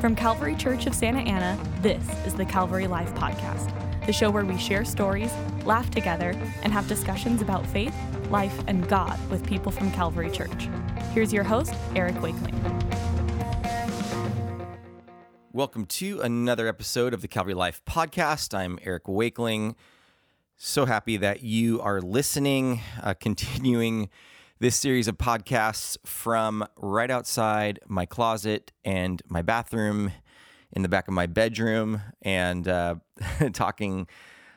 From Calvary Church of Santa Ana, this is the Calvary Life Podcast, the show where we share stories, laugh together, and have discussions about faith, life, and God with people from Calvary Church. Here's your host, Eric Wakeling. Welcome to another episode of the Calvary Life Podcast. I'm Eric Wakeling. So happy that you are listening, uh, continuing this series of podcasts from right outside my closet and my bathroom in the back of my bedroom and uh, talking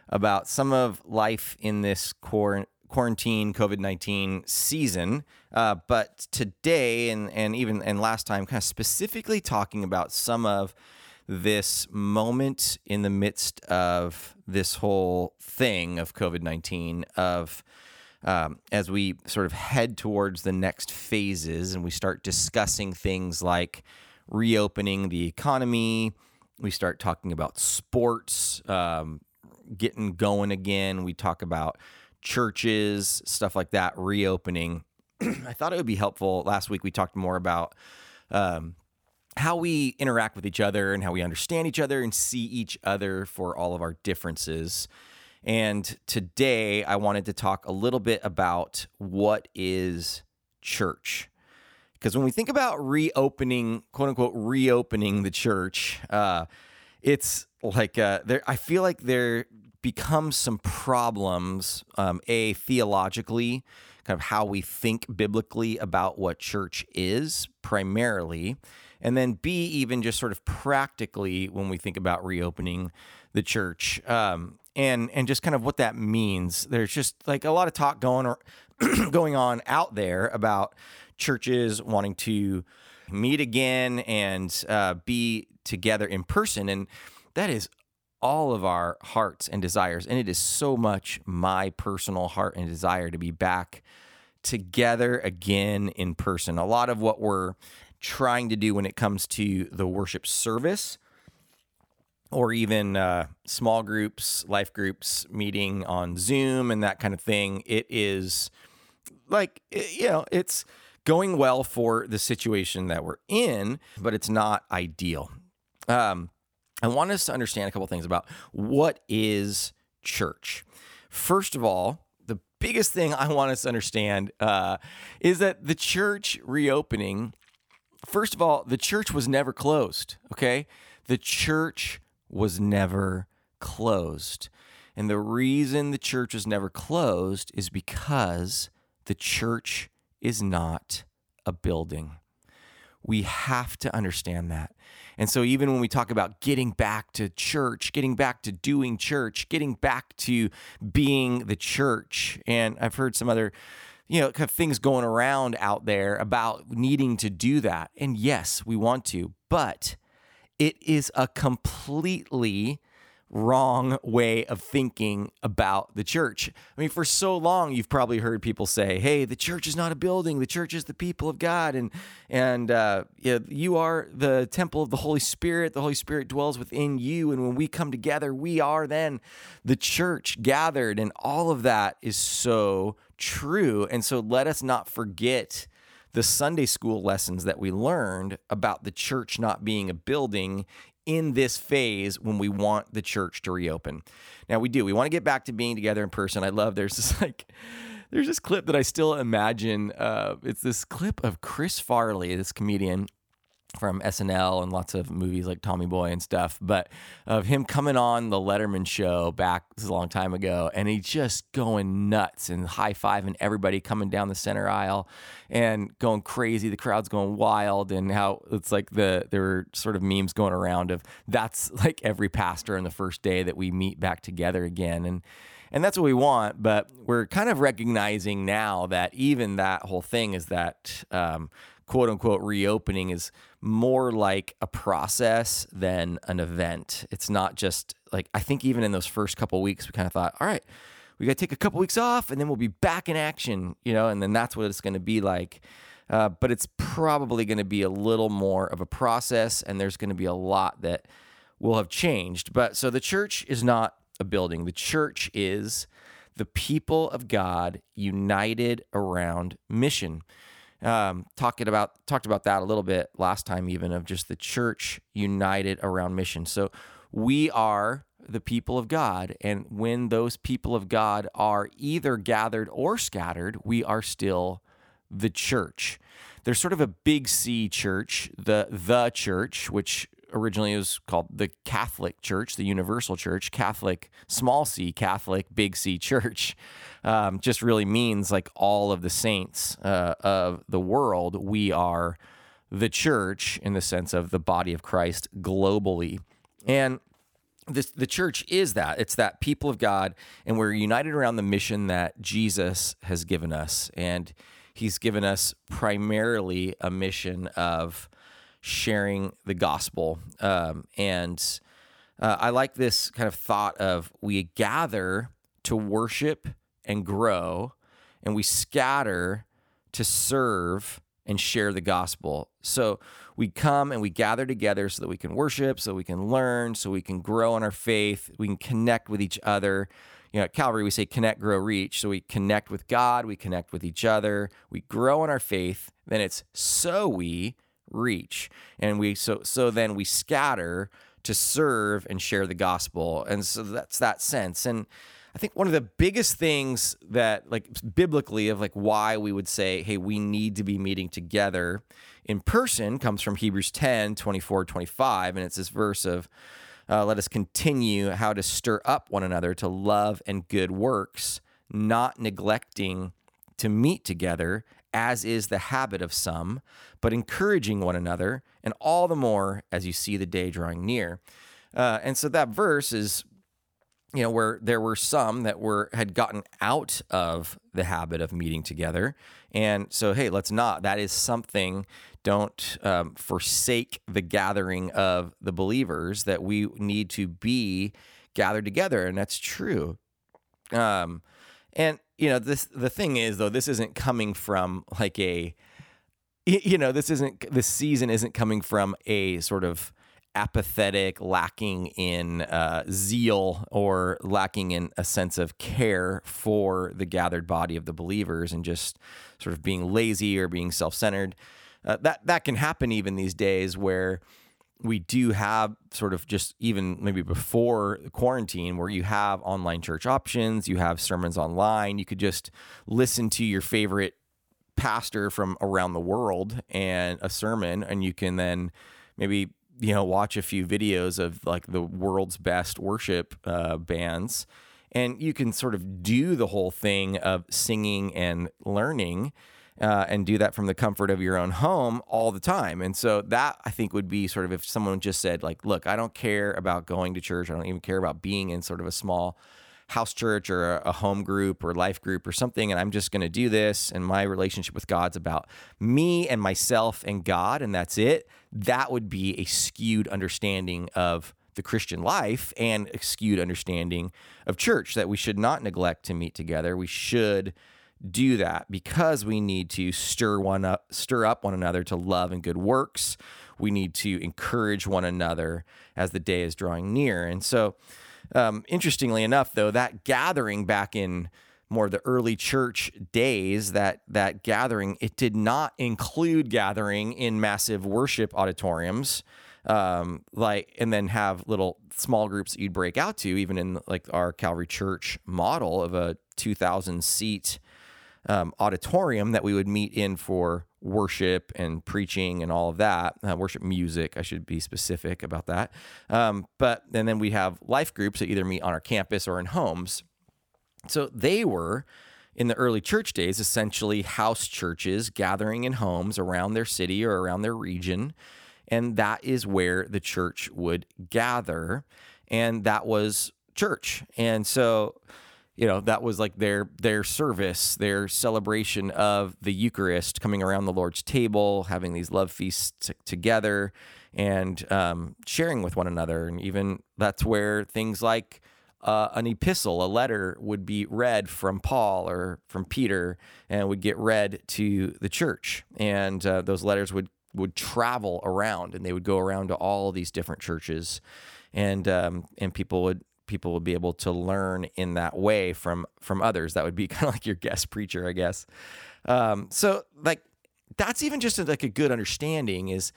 about some of life in this quarantine COVID 19 season. Uh, but today and, and even and last time, kind of specifically talking about some of this moment in the midst of this whole thing of COVID 19, of um, as we sort of head towards the next phases and we start discussing things like reopening the economy, we start talking about sports um, getting going again, we talk about churches, stuff like that, reopening. I thought it would be helpful. Last week we talked more about um, how we interact with each other and how we understand each other and see each other for all of our differences. And today I wanted to talk a little bit about what is church. Because when we think about reopening, quote unquote, reopening the church, uh, it's like uh, there. I feel like there becomes some problems. Um, a theologically, kind of how we think biblically about what church is, primarily, and then B even just sort of practically when we think about reopening the church. Um, and and just kind of what that means. There's just like a lot of talk going or going on out there about churches wanting to meet again and uh, be together in person, and that is all of our hearts and desires. And it is so much my personal heart and desire to be back together again in person. A lot of what we're trying to do when it comes to the worship service or even uh, small groups, life groups meeting on Zoom and that kind of thing. It is like, you know, it's going well for the situation that we're in, but it's not ideal. Um, I want us to understand a couple things about what is church. First of all, the biggest thing I want us to understand uh, is that the church reopening, first of all, the church was never closed, okay? The church was never closed. And the reason the church was never closed is because the church is not a building. We have to understand that. And so, even when we talk about getting back to church, getting back to doing church, getting back to being the church, and I've heard some other, you know, kind of things going around out there about needing to do that. And yes, we want to, but it is a completely wrong way of thinking about the church. I mean, for so long you've probably heard people say, "Hey, the church is not a building; the church is the people of God, and and uh, you are the temple of the Holy Spirit. The Holy Spirit dwells within you, and when we come together, we are then the church gathered." And all of that is so true. And so let us not forget the Sunday school lessons that we learned about the church not being a building in this phase when we want the church to reopen. Now we do. We want to get back to being together in person. I love there's this like there's this clip that I still imagine. Uh, it's this clip of Chris Farley, this comedian, from SNL and lots of movies like Tommy Boy and stuff, but of him coming on the Letterman show back a long time ago, and he just going nuts and high fiving everybody coming down the center aisle and going crazy. The crowd's going wild, and how it's like the there were sort of memes going around of that's like every pastor on the first day that we meet back together again, and and that's what we want. But we're kind of recognizing now that even that whole thing is that um, quote unquote reopening is more like a process than an event. It's not just like, I think even in those first couple weeks, we kind of thought, all right, we got to take a couple weeks off and then we'll be back in action, you know, and then that's what it's going to be like. Uh, but it's probably going to be a little more of a process and there's going to be a lot that will have changed. But so the church is not a building, the church is the people of God united around mission. Um, talking about talked about that a little bit last time, even of just the church united around mission. So we are the people of God, and when those people of God are either gathered or scattered, we are still the church. There's sort of a big C church, the the church, which originally it was called the Catholic Church, the Universal Church, Catholic, small c, Catholic, big C Church, um, just really means like all of the saints uh, of the world. We are the church in the sense of the body of Christ globally. And this, the church is that it's that people of God, and we're united around the mission that Jesus has given us. And he's given us primarily a mission of sharing the gospel. Um, and uh, I like this kind of thought of we gather to worship and grow, and we scatter to serve and share the gospel. So we come and we gather together so that we can worship, so we can learn, so we can grow in our faith, we can connect with each other. You know, at Calvary, we say connect, grow, reach. So we connect with God, we connect with each other, we grow in our faith. Then it's so we reach. And we so so then we scatter to serve and share the gospel. And so that's that sense. And I think one of the biggest things that like biblically of like why we would say, hey, we need to be meeting together in person comes from Hebrews 10, 24, 25. And it's this verse of uh, let us continue how to stir up one another to love and good works, not neglecting to meet together as is the habit of some, but encouraging one another, and all the more as you see the day drawing near. Uh, and so that verse is, you know, where there were some that were had gotten out of the habit of meeting together, and so hey, let's not. That is something. Don't um, forsake the gathering of the believers. That we need to be gathered together, and that's true. Um, and you know this the thing is though this isn't coming from like a you know this isn't this season isn't coming from a sort of apathetic lacking in uh, zeal or lacking in a sense of care for the gathered body of the believers and just sort of being lazy or being self-centered. Uh, that that can happen even these days where we do have sort of just even maybe before quarantine where you have online church options, you have sermons online, you could just listen to your favorite pastor from around the world and a sermon and you can then maybe you know watch a few videos of like the world's best worship uh, bands. And you can sort of do the whole thing of singing and learning uh, and do that from the comfort of your own home all the time. And so that I think would be sort of if someone just said like, look, I don't care about going to church. I don't even care about being in sort of a small house church or a, home group or life group or something and I'm just going to do this and my relationship with God's about me and myself and God and that's it that would be a skewed understanding of the Christian life and a skewed understanding of church that we should not neglect to meet together we should do that because we need to stir one up stir up one another to love and good works. We need to encourage one another as the day is drawing near. And so um, interestingly enough though that gathering back in more of the early church days that that gathering it did not include gathering in massive worship auditoriums um, like and then have little small groups that you'd break out to even in like our calvary church model of a 2000 seat um, auditorium that we would meet in for worship and preaching and all of that. Uh, worship music, I should be specific about that. Um, but and then we have life groups that either meet on our campus or in homes. So they were in the early church days essentially house churches gathering in homes around their city or around their region. And that is where the church would gather. And that was church. And so you know that was like their their service their celebration of the eucharist coming around the lord's table having these love feasts t- together and um, sharing with one another. And even that's where things like uh, an epistle a letter would be read from paul or from peter and would get read to the church. And uh, those letters would would travel around and they would go around to all these different churches. And um, and people would people would be able to learn in that way from from others. That would be kind of like your guest preacher, I guess. Um, so like that's even just like a good understanding is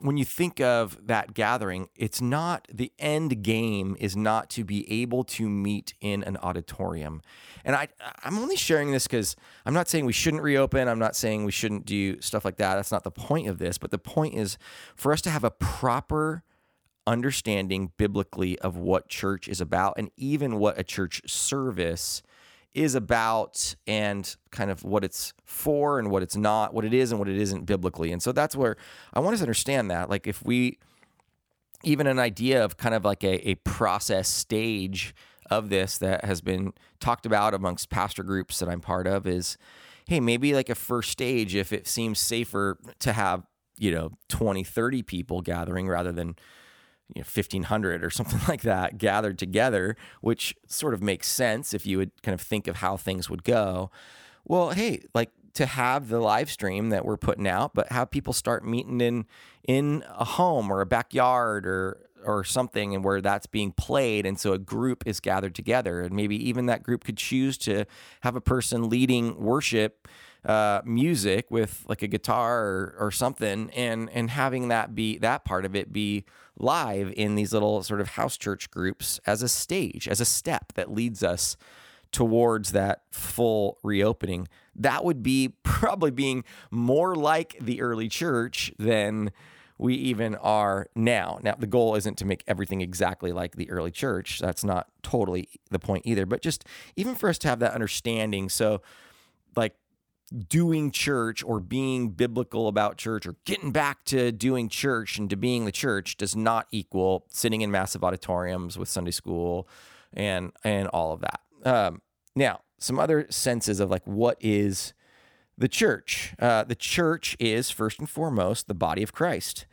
when you think of that gathering, it's not the end game is not to be able to meet in an auditorium. And I I'm only sharing this cuz I'm not saying we shouldn't reopen, I'm not saying we shouldn't do stuff like that. That's not the point of this, but the point is for us to have a proper understanding biblically of what church is about and even what a church service is about and kind of what it's for and what it's not, what it is and what it isn't biblically. And so that's where I want us to understand that. Like if we even an idea of kind of like a, a process stage of this that has been talked about amongst pastor groups that I'm part of is hey, maybe like a first stage if it seems safer to have, you know, 20, 30 people gathering rather than you know, 1500 or something like that gathered together, which sort of makes sense if you would kind of think of how things would go. Well, hey, like to have the live stream that we're putting out, but have people start meeting in in a home or a backyard or or something and where that's being played and so a group is gathered together and maybe even that group could choose to have a person leading worship uh, music with like a guitar or, or something and and having that be that part of it be live in these little sort of house church groups as a stage as a step that leads us towards that full reopening that would be probably being more like the early church than we even are now. Now, the goal isn't to make everything exactly like the early church. That's not totally the point either, but just even for us to have that understanding. So, like, doing church or being biblical about church or getting back to doing church and to being the church does not equal sitting in massive auditoriums with Sunday school and and all of that. Um, now, some other senses of like what is the church. Uh, the church is first and foremost the body of Christ.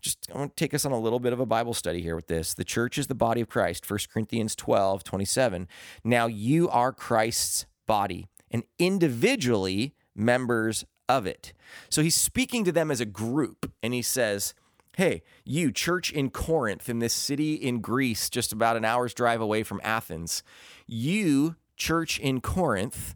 Just I want to take us on a little bit of a Bible study here with this. The church is the body of Christ. 1 Corinthians 12, 27. Now you are Christ's body, and individually members of it. So he's speaking to them as a group, and he says, Hey, you, church in Corinth, in this city in Greece, just about an hour's drive away from Athens, you, church in Corinth,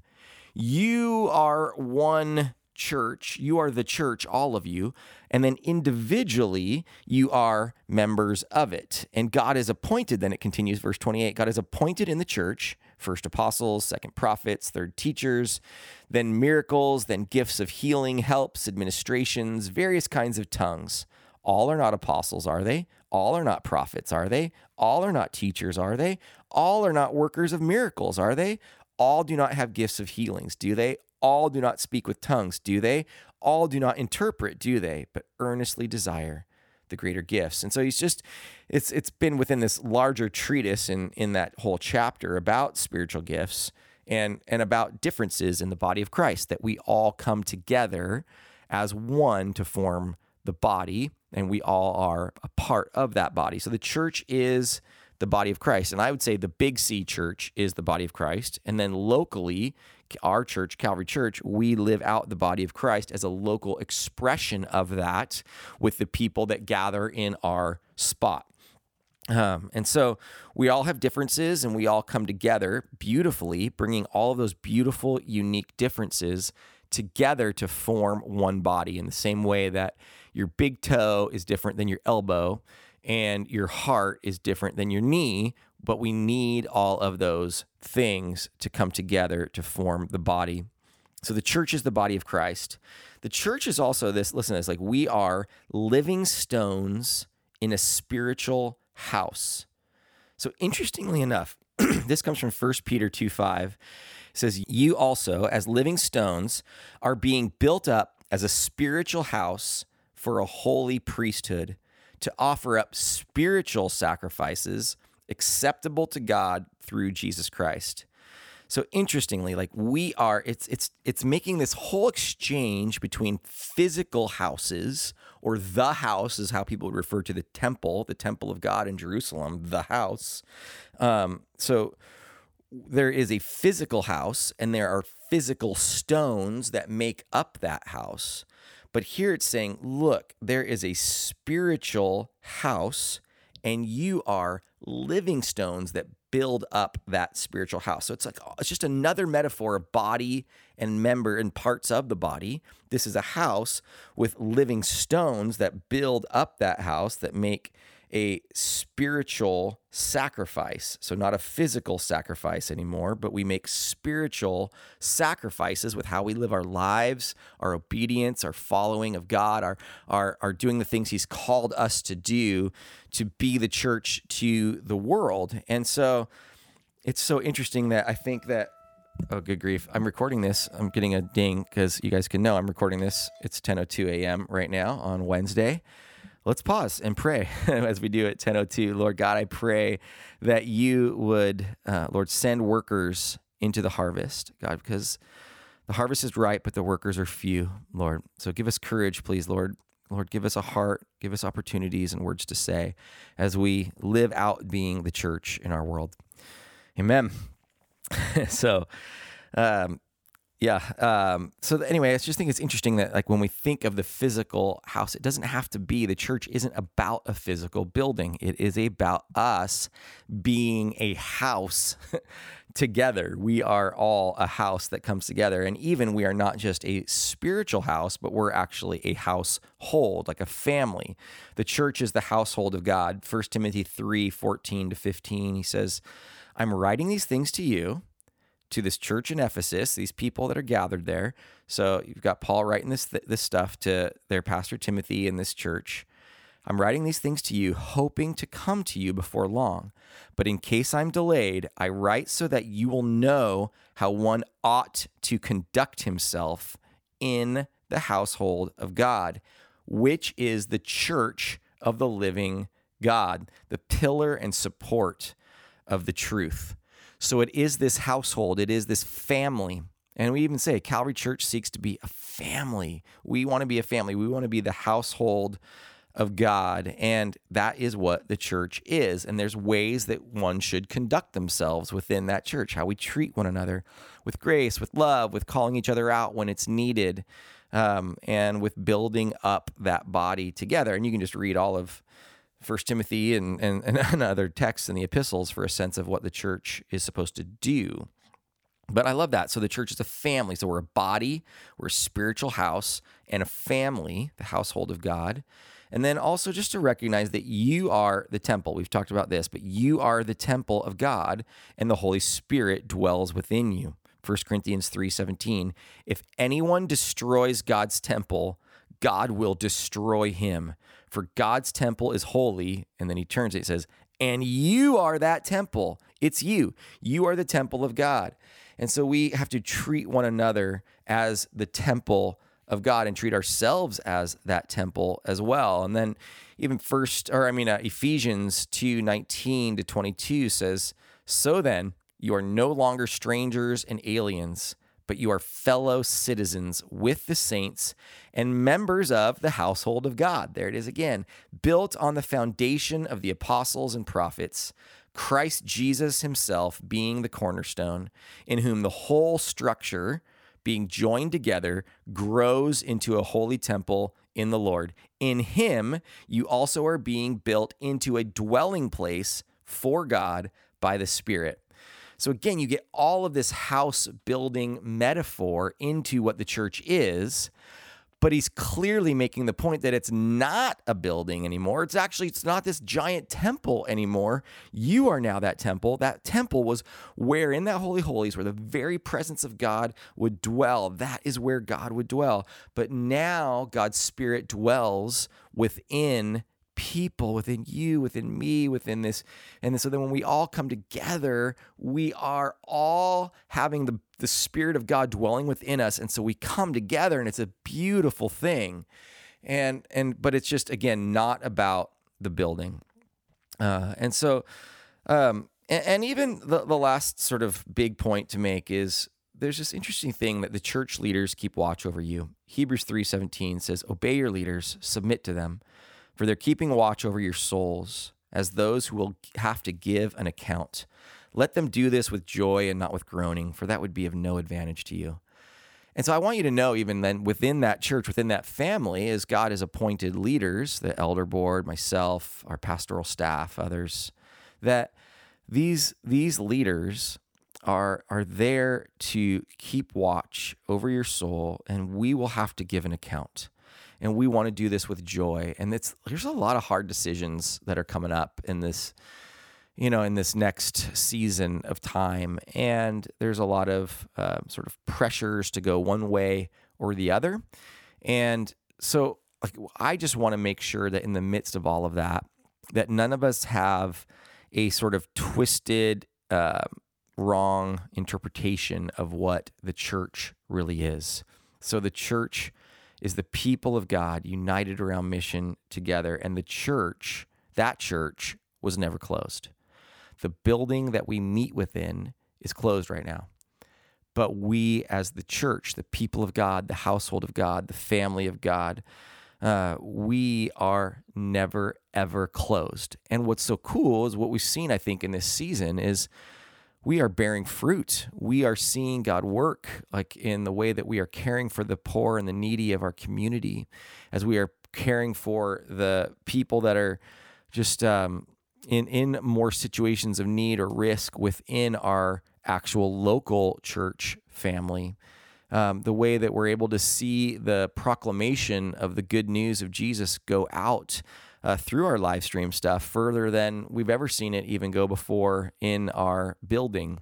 you are one church. You are the church, all of you. And then individually, you are members of it. And God is appointed, then it continues, verse 28 God is appointed in the church first apostles, second prophets, third teachers, then miracles, then gifts of healing, helps, administrations, various kinds of tongues. All are not apostles, are they? All are not prophets, are they? All are not teachers, are they? All are not workers of miracles, are they? All do not have gifts of healings, do they? All do not speak with tongues, do they? All do not interpret, do they? But earnestly desire the greater gifts. And so he's just it's it's been within this larger treatise in in that whole chapter about spiritual gifts and and about differences in the body of Christ that we all come together as one to form the body and we all are a part of that body. So the church is the body of Christ. And I would say the Big C church is the body of Christ. And then locally, our church, Calvary Church, we live out the body of Christ as a local expression of that with the people that gather in our spot. Um, and so we all have differences and we all come together beautifully, bringing all of those beautiful, unique differences together to form one body in the same way that your big toe is different than your elbow and your heart is different than your knee, but we need all of those things to come together to form the body. So the church is the body of Christ. The church is also this, listen to this, like we are living stones in a spiritual house. So interestingly enough, this comes from 1 Peter 2 5. It says, You also, as living stones, are being built up as a spiritual house for a holy priesthood to offer up spiritual sacrifices acceptable to God through Jesus Christ. So interestingly, like we are it's it's it's making this whole exchange between physical houses or the house is how people refer to the temple, the temple of God in Jerusalem, the house. Um, so there is a physical house and there are physical stones that make up that house. But here it's saying, look, there is a spiritual house, and you are living stones that build up that spiritual house. So it's like oh, it's just another metaphor of body and member and parts of the body. This is a house with living stones that build up that house that make a spiritual sacrifice. So, not a physical sacrifice anymore, but we make spiritual sacrifices with how we live our lives, our obedience, our following of God, our, our, our doing the things He's called us to do to be the church to the world. And so, it's so interesting that I think that Oh, good grief. I'm recording this. I'm getting a ding because you guys can know I'm recording this. It's 10:02 a.m. right now on Wednesday let's pause and pray as we do at 1002 lord god i pray that you would uh, lord send workers into the harvest god because the harvest is ripe but the workers are few lord. So give us courage please lord. Lord give us a heart give us opportunities and words to say as we live out being the church in our world. Amen. So um, yeah. Um, so anyway, I just think it's interesting that like when we think of the physical house, it doesn't have to be the church isn't about a physical building. It is about us being a house together. We are all a house that comes together. And even we are not just a spiritual house, but we're actually a household, like a family. The church is the household of God. 1 Timothy 3 14 to 15, he says, I'm writing these things to you to this church in Ephesus, these people that are gathered there. So you've got Paul writing this this stuff to their pastor Timothy in this church. I'm writing these things to you, hoping to come to you before long. But in case I'm delayed, I write so that you will know how one ought to conduct himself in the household of God, which is the church of the living God, the pillar and support of the truth. So it is this household, it is this family. And we even say Calvary Church seeks to be a family. We want to be a family. We want to be the household of God. And that is what the church is. And there's ways that one should conduct themselves within that church, how we treat one another with grace, with love, with calling each other out when it's needed, um, and with building up that body together. And you can just read all of First Timothy and, and, and other texts in the epistles for a sense of what the church is supposed to do. But I love that. So the church is a family. So we're a body, we're a spiritual house, and a family, the household of God. And then also just to recognize that you are the temple. We've talked about this, but you are the temple of God, and the Holy Spirit dwells within you. 1 Corinthians 3:17 If anyone destroys God's temple, God will destroy him. For God's temple is holy. And then he turns it, he says, and you are that temple. It's you. You are the temple of God. And so we have to treat one another as the temple of God and treat ourselves as that temple as well. And then even first, or I mean, uh, Ephesians 2 19 to 22 says, So then, you are no longer strangers and aliens but you are fellow citizens with the saints and members of the household of God. There it is again, built on the foundation of the apostles and prophets, Christ Jesus himself being the cornerstone, in whom the whole structure, being joined together, grows into a holy temple in the Lord. In him, you also are being built into a dwelling place for God by the Spirit. So again, you get all of this house building metaphor into what the church is, but he's clearly making the point that it's not a building anymore. It's actually it's not this giant temple anymore. You are now that temple. That temple was where in that holy holies where the very presence of God would dwell. That is where God would dwell. But now God's spirit dwells within people within you, within me, within this. And so then when we all come together, we are all having the, the Spirit of God dwelling within us. And so we come together and it's a beautiful thing. And, and, but it's just, again, not about the building. Uh, and so, um, and, and even the, the last sort of big point to make is there's this interesting thing that the church leaders keep watch over you. Hebrews 3:17 says, "Obey your leaders, submit to them, for they're keeping watch over your souls as those who will have to give an account. Let them do this with joy and not with groaning, for that would be of no advantage to you. And so I want you to know, even then, within that church, within that family, as God has appointed leaders, the elder board, myself, our pastoral staff, others, that these these leaders are are there to keep watch over your soul and we will have to give an account and we want to do this with joy. And it's there's a lot of hard decisions that are coming up in this you know in this next season of time. And there's a lot of uh, sort of pressures to go one way or the other. And so like i just want to make sure that in the midst of all of that that none of us have a sort of twisted uh, wrong interpretation of what the church really is. So the church is the people of God united around mission together, and the church, that church, was never closed. The building that we meet within is closed right now. But we, as the church, the people of God, the household of God, the family of God, uh, we are never, ever closed. And what's so cool is what we've seen, I think, in this season is we are bearing fruit. We are seeing God work, like in the way that we are caring for the poor and the needy of our community, as we are caring for the people that are just um, in in more situations of need or risk within our actual local church family. Um, the way that we're able to see the proclamation of the good news of Jesus go out uh, through our live stream stuff further than we've ever seen it even go before in our building.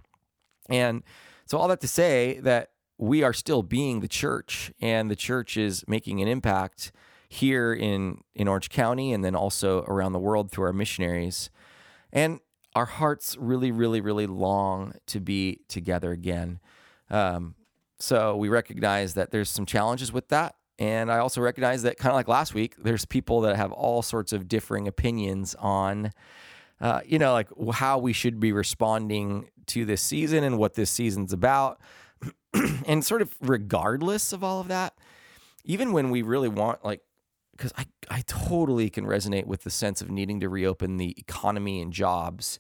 And so, all that to say that we are still being the church, and the church is making an impact here in, in Orange County and then also around the world through our missionaries. And our hearts really, really, really long to be together again. Um, so we recognize that there's some challenges with that. And I also recognize that, kind of like last week, there's people that have all sorts of differing opinions on, uh, you know, like how we should be responding to this season and what this season's about. and sort of regardless of all of that, even when we really want, like, because I, I totally can resonate with the sense of needing to reopen the economy and jobs.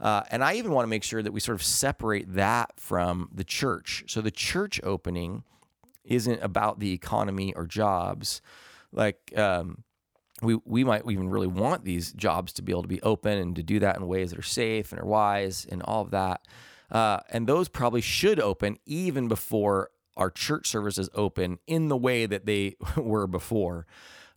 Uh, and I even want to make sure that we sort of separate that from the church. So the church opening isn't about the economy or jobs. Like um, we we might even really want these jobs to be able to be open and to do that in ways that are safe and are wise and all of that. Uh, and those probably should open even before our church services open in the way that they were before.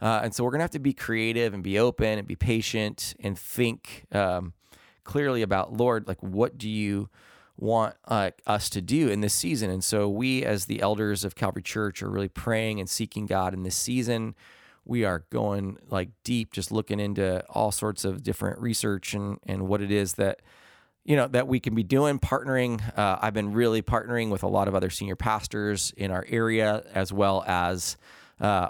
Uh, and so we're gonna have to be creative and be open and be patient and think um, clearly about Lord, like what do you want uh, us to do in this season. And so we, as the elders of Calvary Church, are really praying and seeking God in this season. We are going like deep, just looking into all sorts of different research and and what it is that you know that we can be doing partnering uh, i've been really partnering with a lot of other senior pastors in our area as well as uh,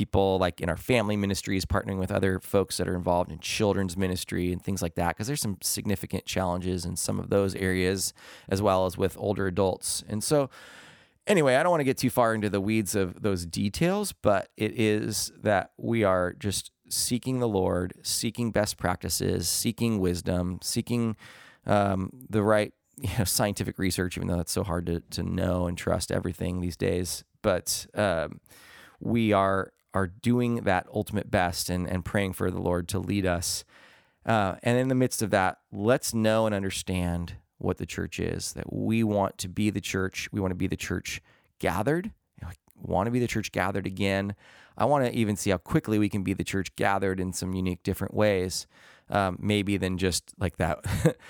people like in our family ministries, partnering with other folks that are involved in children's ministry and things like that, because there's some significant challenges in some of those areas, as well as with older adults. And so, anyway, I don't want to get too far into the weeds of those details, but it is that we are just seeking the Lord, seeking best practices, seeking wisdom, seeking um, the right you know, scientific research, even though it's so hard to, to know and trust everything these days. But um, we are are doing that ultimate best and, and praying for the Lord to lead us. Uh, and in the midst of that, let's know and understand what the church is that we want to be the church. We want to be the church gathered. I want to be the church gathered again. I want to even see how quickly we can be the church gathered in some unique, different ways. Um, maybe than just like that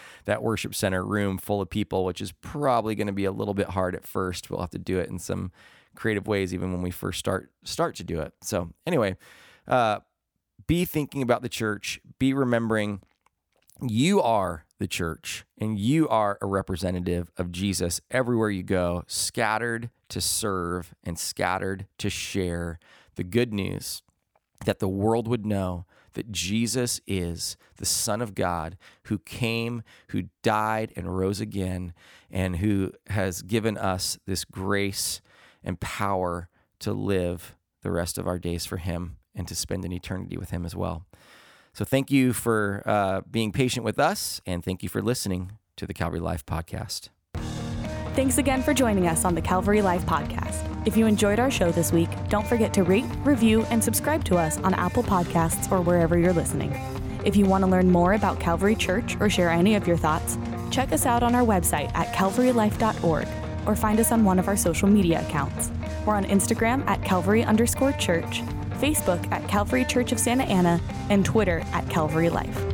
that worship center room full of people, which is probably going to be a little bit hard at first. We'll have to do it in some creative ways even when we first start start to do it. So anyway, uh, be thinking about the church. Be remembering you are the church and you are a representative of Jesus everywhere you go, scattered to serve and scattered to share the good news that the world would know that Jesus is the Son of God who came, who died and rose again, and who has given us this grace and power to live the rest of our days for Him and to spend an eternity with Him as well. So, thank you for uh, being patient with us, and thank you for listening to the Calvary Life Podcast. Thanks again for joining us on the Calvary Life Podcast. If you enjoyed our show this week, don't forget to rate, review, and subscribe to us on Apple Podcasts or wherever you're listening. If you want to learn more about Calvary Church or share any of your thoughts, check us out on our website at calvarylife.org or find us on one of our social media accounts. We're on Instagram at Calvary underscore church, Facebook at Calvary Church of Santa Ana, and Twitter at Calvary Life.